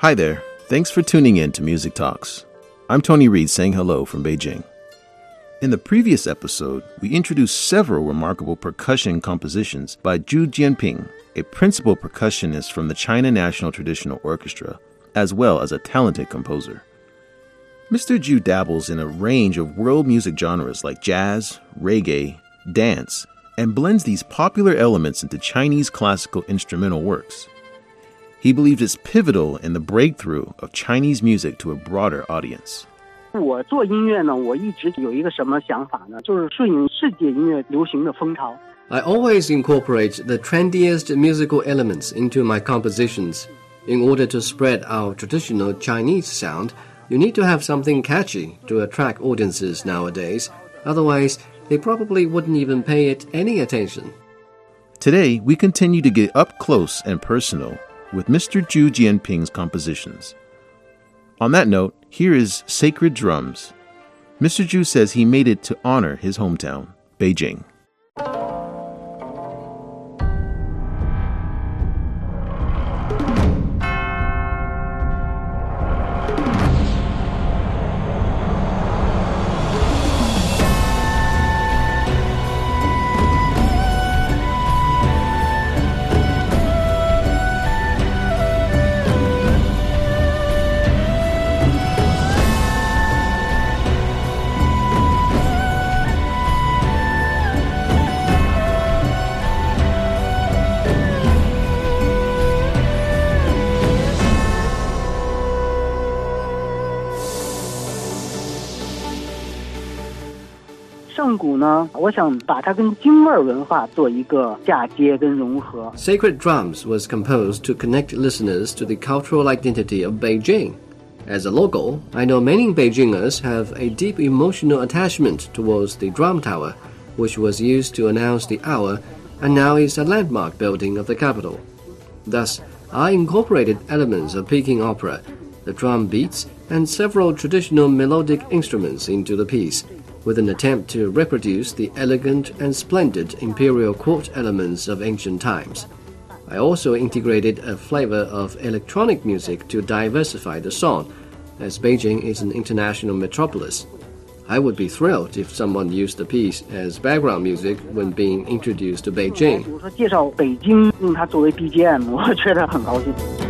Hi there. Thanks for tuning in to Music Talks. I'm Tony Reed saying hello from Beijing. In the previous episode, we introduced several remarkable percussion compositions by Zhu Jianping, a principal percussionist from the China National Traditional Orchestra, as well as a talented composer. Mr. Zhu dabbles in a range of world music genres like jazz, reggae, dance, and blends these popular elements into Chinese classical instrumental works He believed it's pivotal in the breakthrough of Chinese music to a broader audience. 我做音乐呢，我一直有一个什么想法呢？就是顺应世界音乐流行的风潮。I always incorporate the trendiest musical elements into my compositions. In order to spread our traditional Chinese sound, you need to have something catchy to attract audiences nowadays. Otherwise, they probably wouldn't even pay it any attention. Today, we continue to get up close and personal with Mr. Zhu Jianping's compositions. On that note, here is Sacred Drums. Mr. Zhu says he made it to honor his hometown, Beijing. Sacred Drums was composed to connect listeners to the cultural identity of Beijing. As a local, I know many Beijingers have a deep emotional attachment towards the drum tower, which was used to announce the hour and now is a landmark building of the capital. Thus, I incorporated elements of Peking opera, the drum beats, and several traditional melodic instruments into the piece with an attempt to reproduce the elegant and splendid imperial court elements of ancient times. I also integrated a flavor of electronic music to diversify the song, as Beijing is an international metropolis. I would be thrilled if someone used the piece as background music when being introduced to Beijing.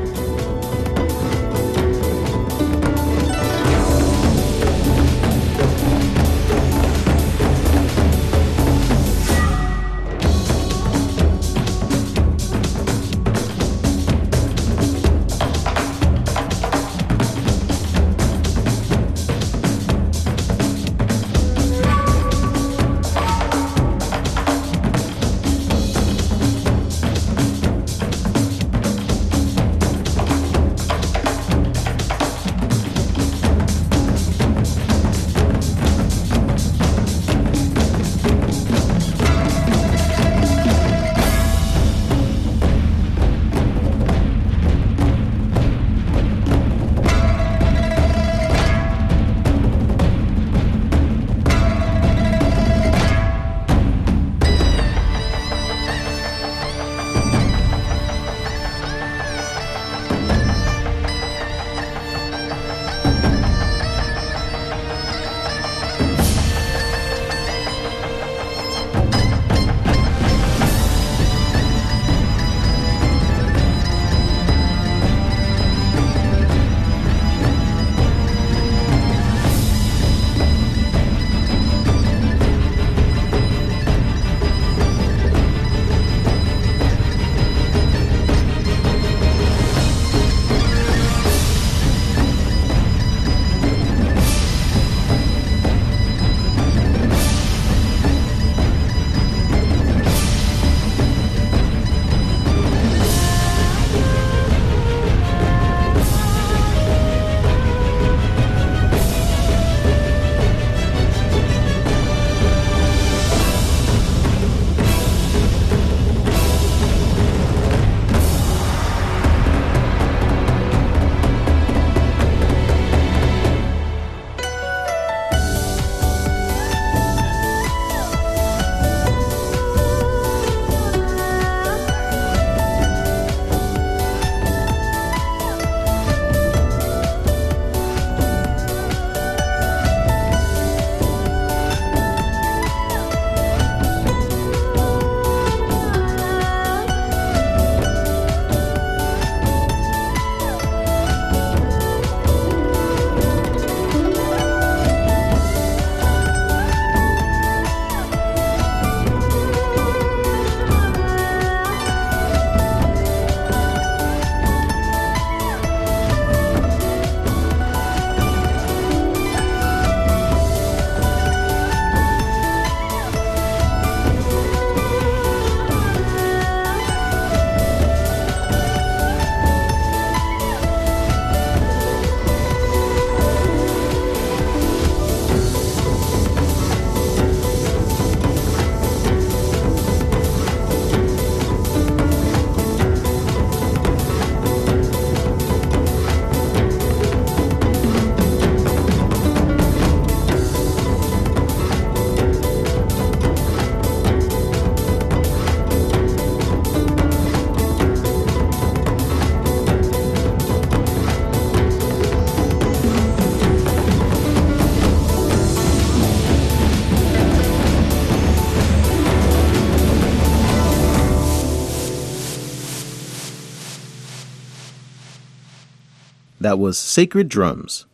was Sacred Drums.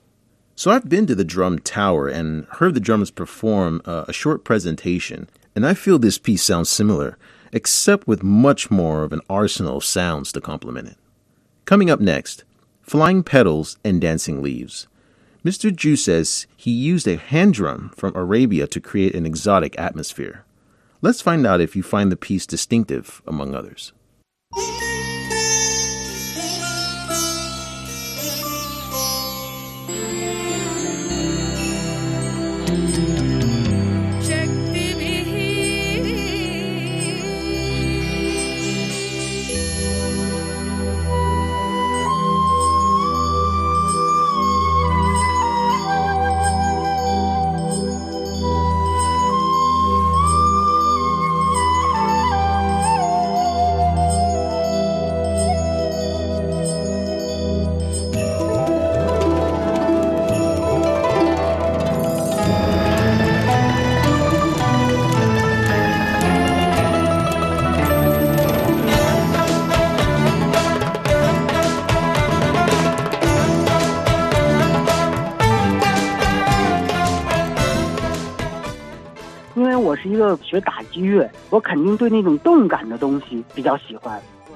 So I've been to the Drum Tower and heard the drummers perform uh, a short presentation, and I feel this piece sounds similar, except with much more of an arsenal of sounds to complement it. Coming up next, Flying Petals and Dancing Leaves. Mr. Zhu says he used a hand drum from Arabia to create an exotic atmosphere. Let's find out if you find the piece distinctive, among others.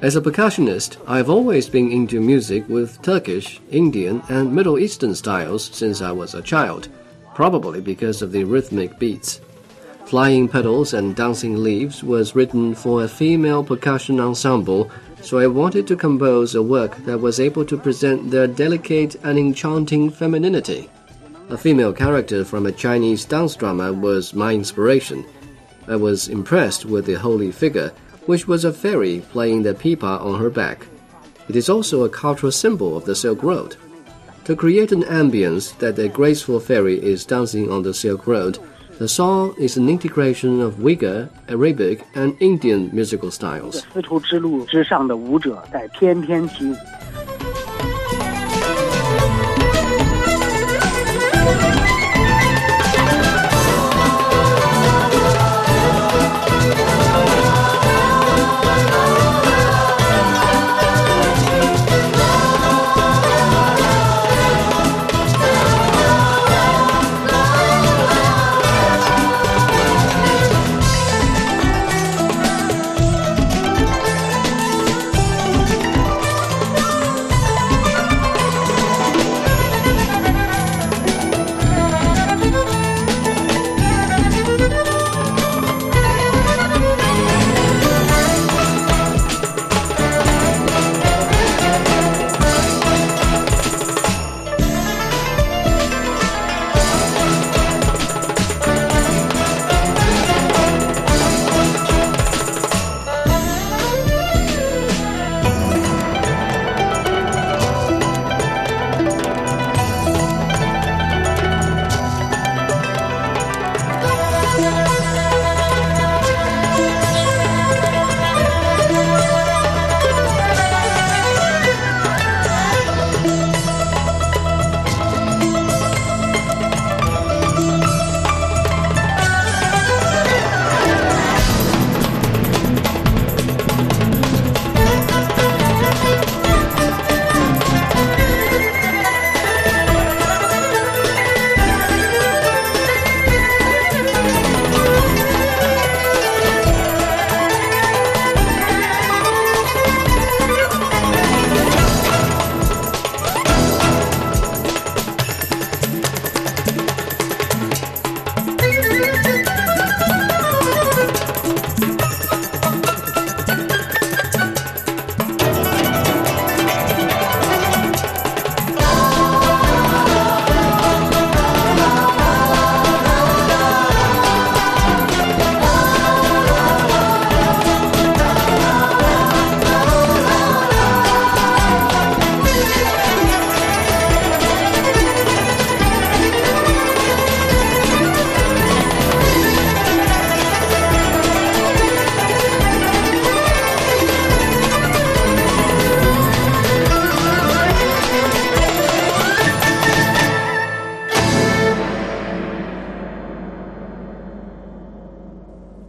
As a percussionist, I've always been into music with Turkish, Indian, and Middle Eastern styles since I was a child, probably because of the rhythmic beats. Flying Petals and Dancing Leaves was written for a female percussion ensemble, so I wanted to compose a work that was able to present their delicate and enchanting femininity. A female character from a Chinese dance drama was my inspiration. I was impressed with the holy figure, which was a fairy playing the pipa on her back. It is also a cultural symbol of the Silk Road. To create an ambience that a graceful fairy is dancing on the Silk Road, the song is an integration of Uyghur, Arabic, and Indian musical styles.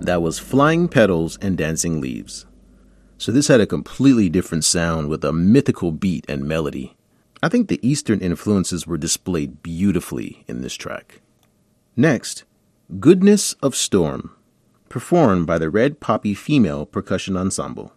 That was Flying Petals and Dancing Leaves. So this had a completely different sound with a mythical beat and melody. I think the Eastern influences were displayed beautifully in this track. Next, Goddess of Storm, performed by the Red Poppy Female Percussion Ensemble.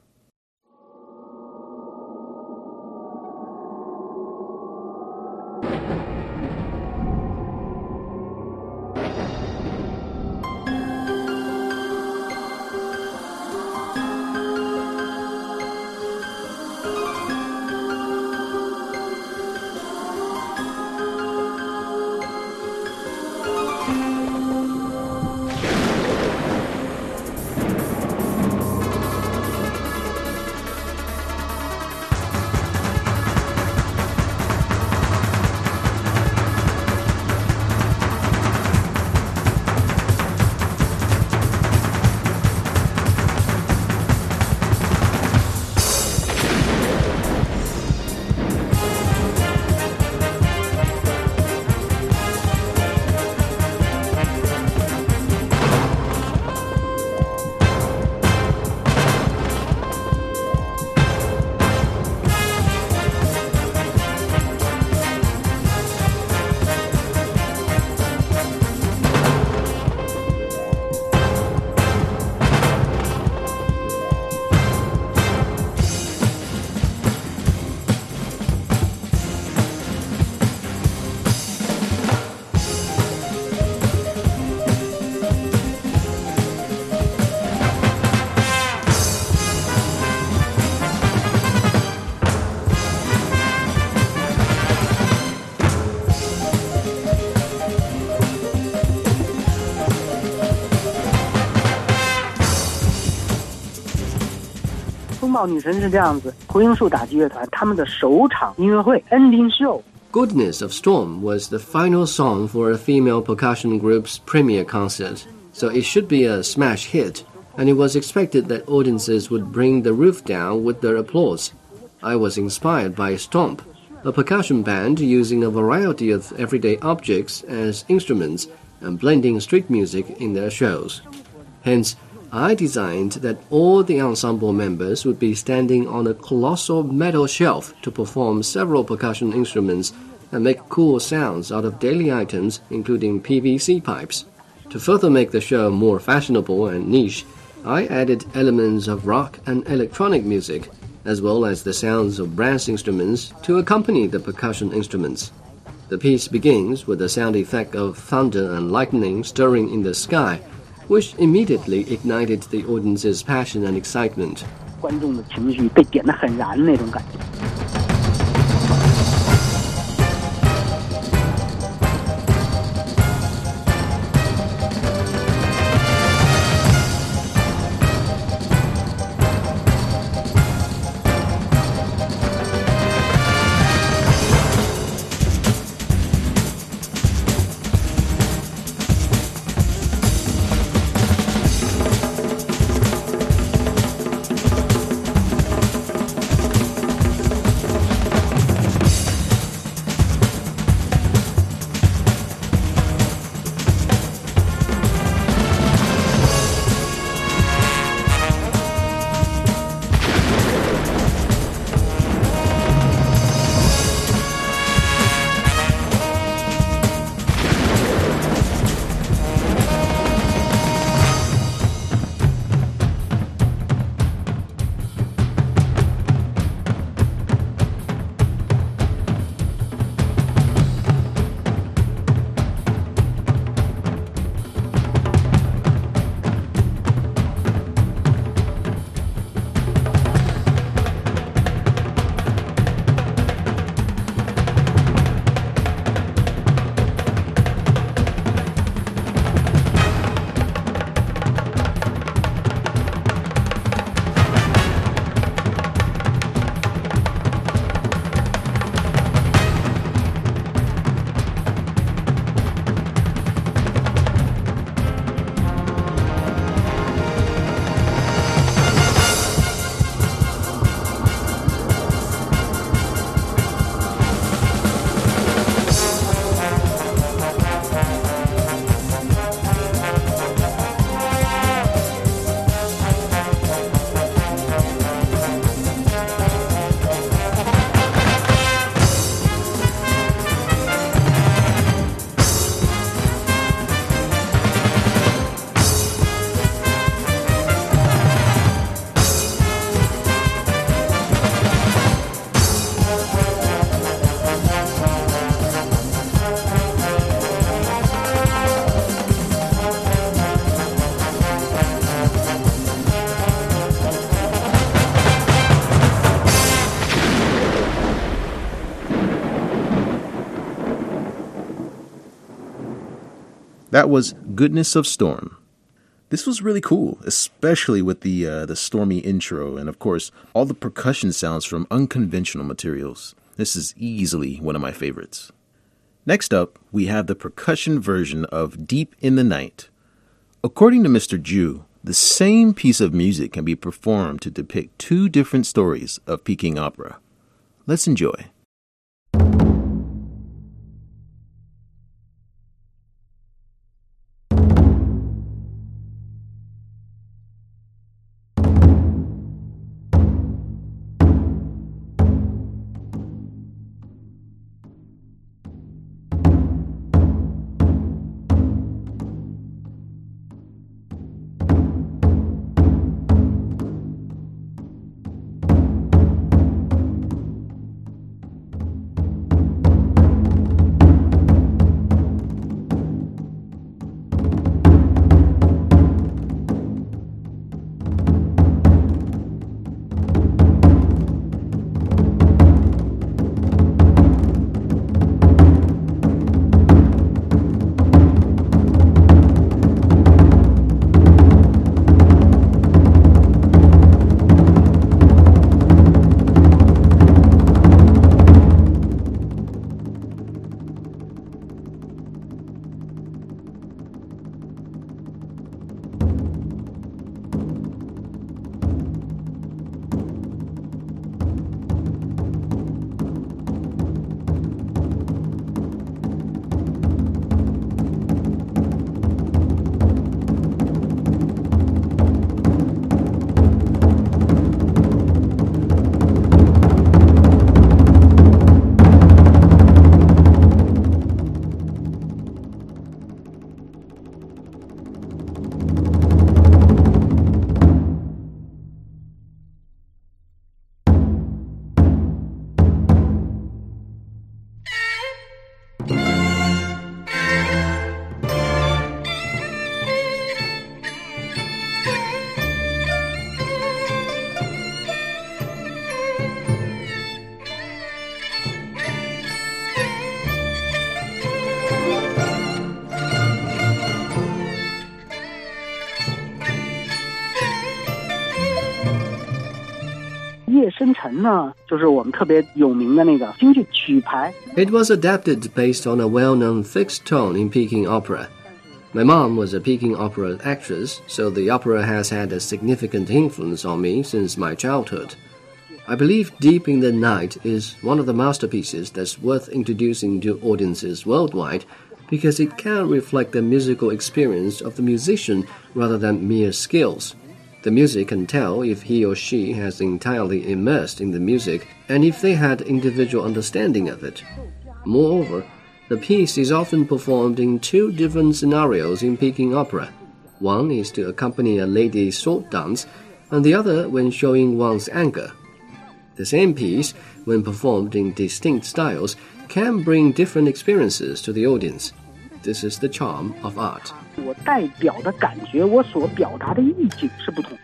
豹女神是这样子，红罂粟打击乐团他们的首场音乐会 ending show。Goddess of Storm was the final song for a female percussion group's premiere concert, so it should be a smash hit, and it was expected that audiences would bring the roof down with their applause. I was inspired by Stomp, a percussion band using a variety of everyday objects as instruments and blending street music in their shows. Hence, I designed that all the ensemble members would be standing on a colossal metal shelf to perform several percussion instruments and make cool sounds out of daily items, including PVC pipes. To further make the show more fashionable and niche, I added elements of rock and electronic music, as well as the sounds of brass instruments to accompany the percussion instruments. The piece begins with the sound effect of thunder and lightning stirring in the sky which immediately ignited the audience's passion and excitement. That was Goddess of Storm. This was really cool, especially with the uh, the stormy intro and of course all the percussion sounds from unconventional materials. This is easily one of my favorites. Next up, we have the percussion version of Deep in the Night. According to Mr. Zhu, the same piece of music can be performed to depict two different stories of Peking opera. Let's enjoy. It was adapted based on a well-known fixed tone in Peking opera. My mom was a Peking opera actress, so the opera has had a significant influence on me since my childhood. I believe Deep in the Night is one of the masterpieces that's worth introducing to audiences worldwide because it can reflect the musical experience of the musician rather than mere skills. The music can tell if he or she has entirely immersed in the music and if they had individual understanding of it. Moreover, the piece is often performed in two different scenarios in Peking opera. One is to accompany a lady's sword dance, and the other when showing one's anger. The same piece, when performed in distinct styles, can bring different experiences to the audience. This is the charm of art. 我代表的感觉，我所表达的意境是不同。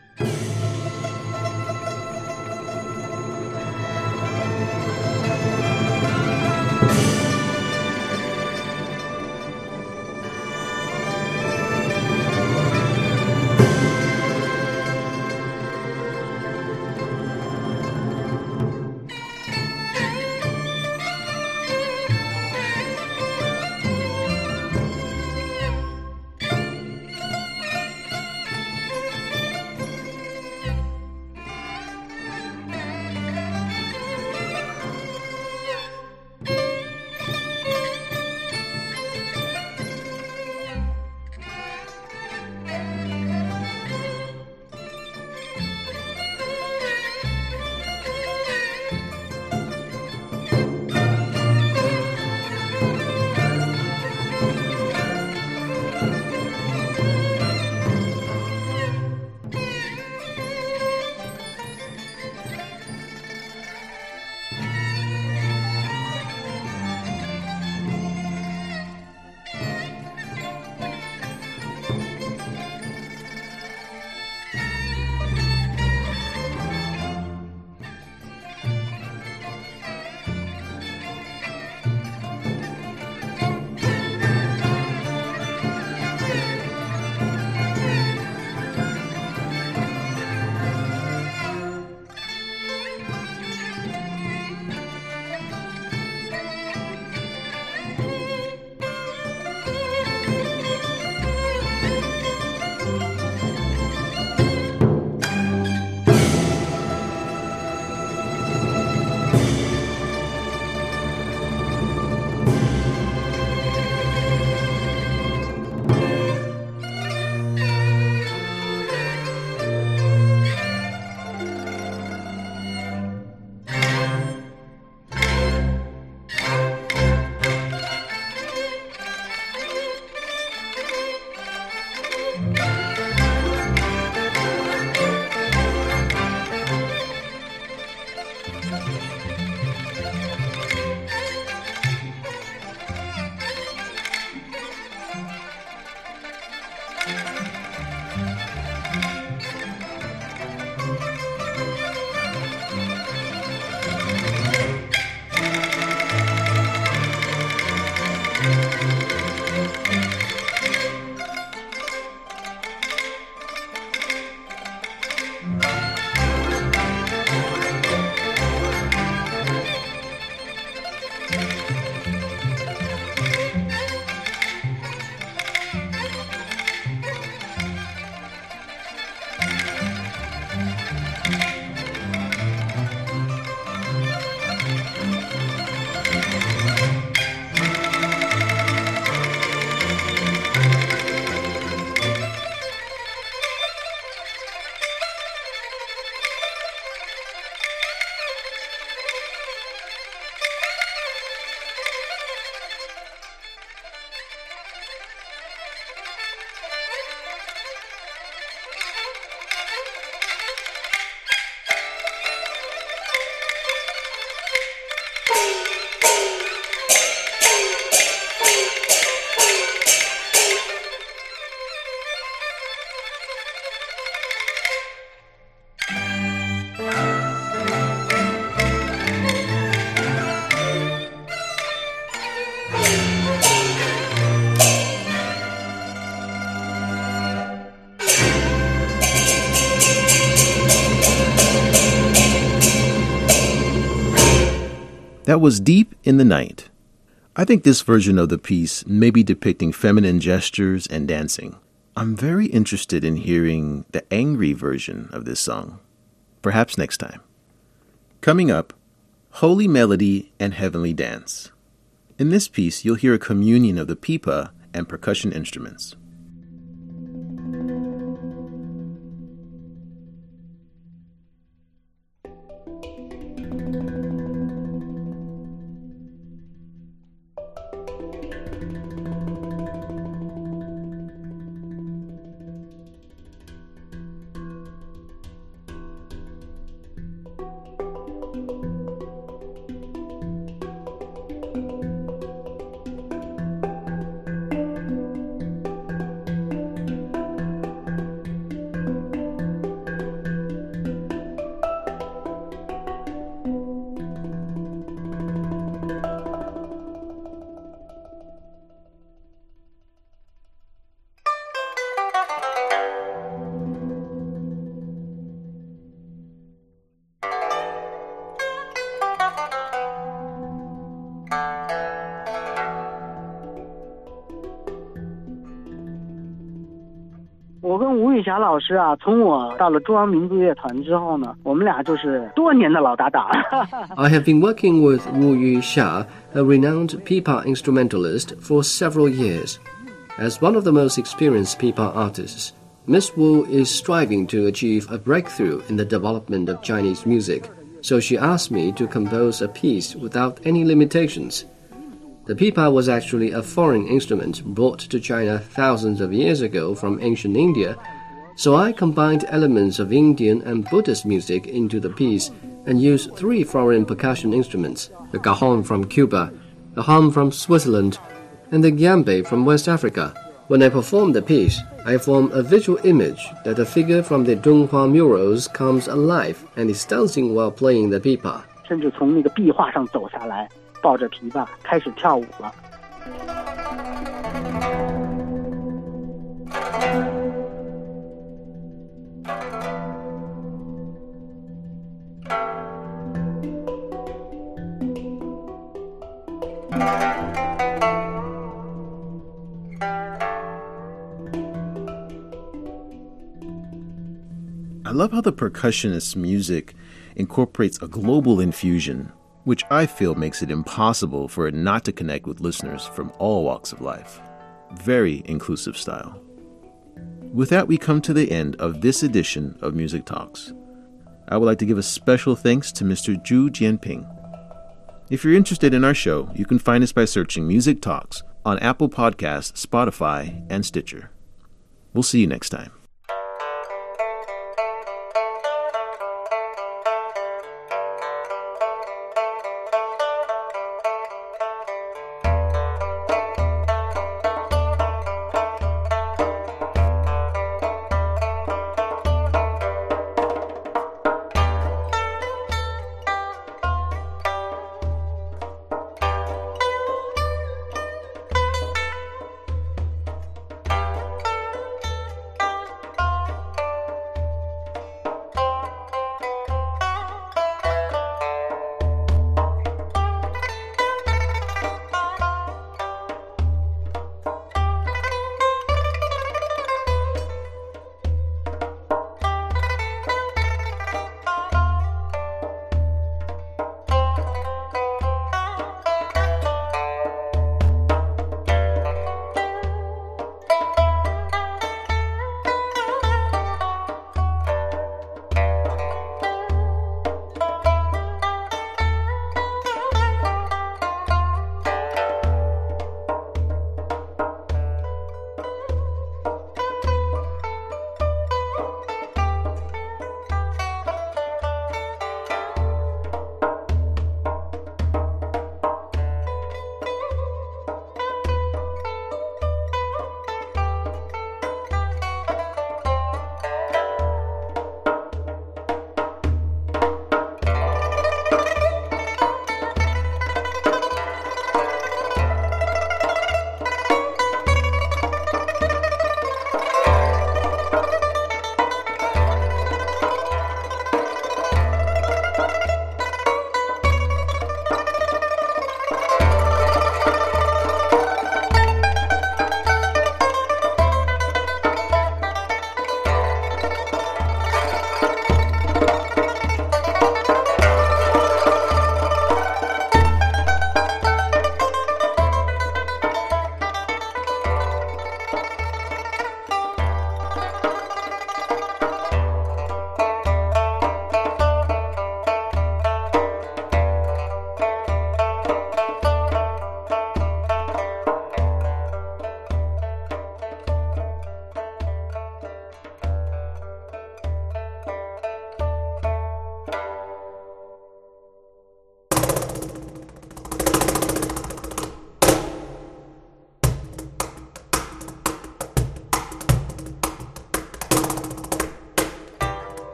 That was Deep in the Night. I think this version of the piece may be depicting feminine gestures and dancing. I'm very interested in hearing the angry version of this song. Perhaps next time. Coming up, Holy Melody and Heavenly Dance. In this piece, you'll hear a communion of the pipa and percussion instruments. 玉霞老师啊，从我到了中央民族乐团之后呢，我们俩就是多年的老搭档。I have been working with Wu Yuxia, a renowned pipa instrumentalist, for several years. As one of the most experienced pipa artists, Miss Wu is striving to achieve a breakthrough in the development of Chinese music, so she asked me to compose a piece without any limitations. The pipa was actually a foreign instrument brought to China thousands of years ago from ancient India so I combined elements of Indian and Buddhist music into the piece and used three foreign percussion instruments the cajon from Cuba, the hang from Switzerland, and the djembe from West Africa. When I perform the piece, I form a visual image that a figure from the Dunhuang murals comes alive and is dancing while playing the pipa. I love how the percussionist's music incorporates a global infusion, which I feel makes it impossible for it not to connect with listeners from all walks of life. Very inclusive style. With that, we come to the end of this edition of Music Talks. I would like to give a special thanks to Mr. Zhu Jianping. If you're interested in our show, you can find us by searching Music Talks on Apple Podcasts, Spotify, and Stitcher. We'll see you next time.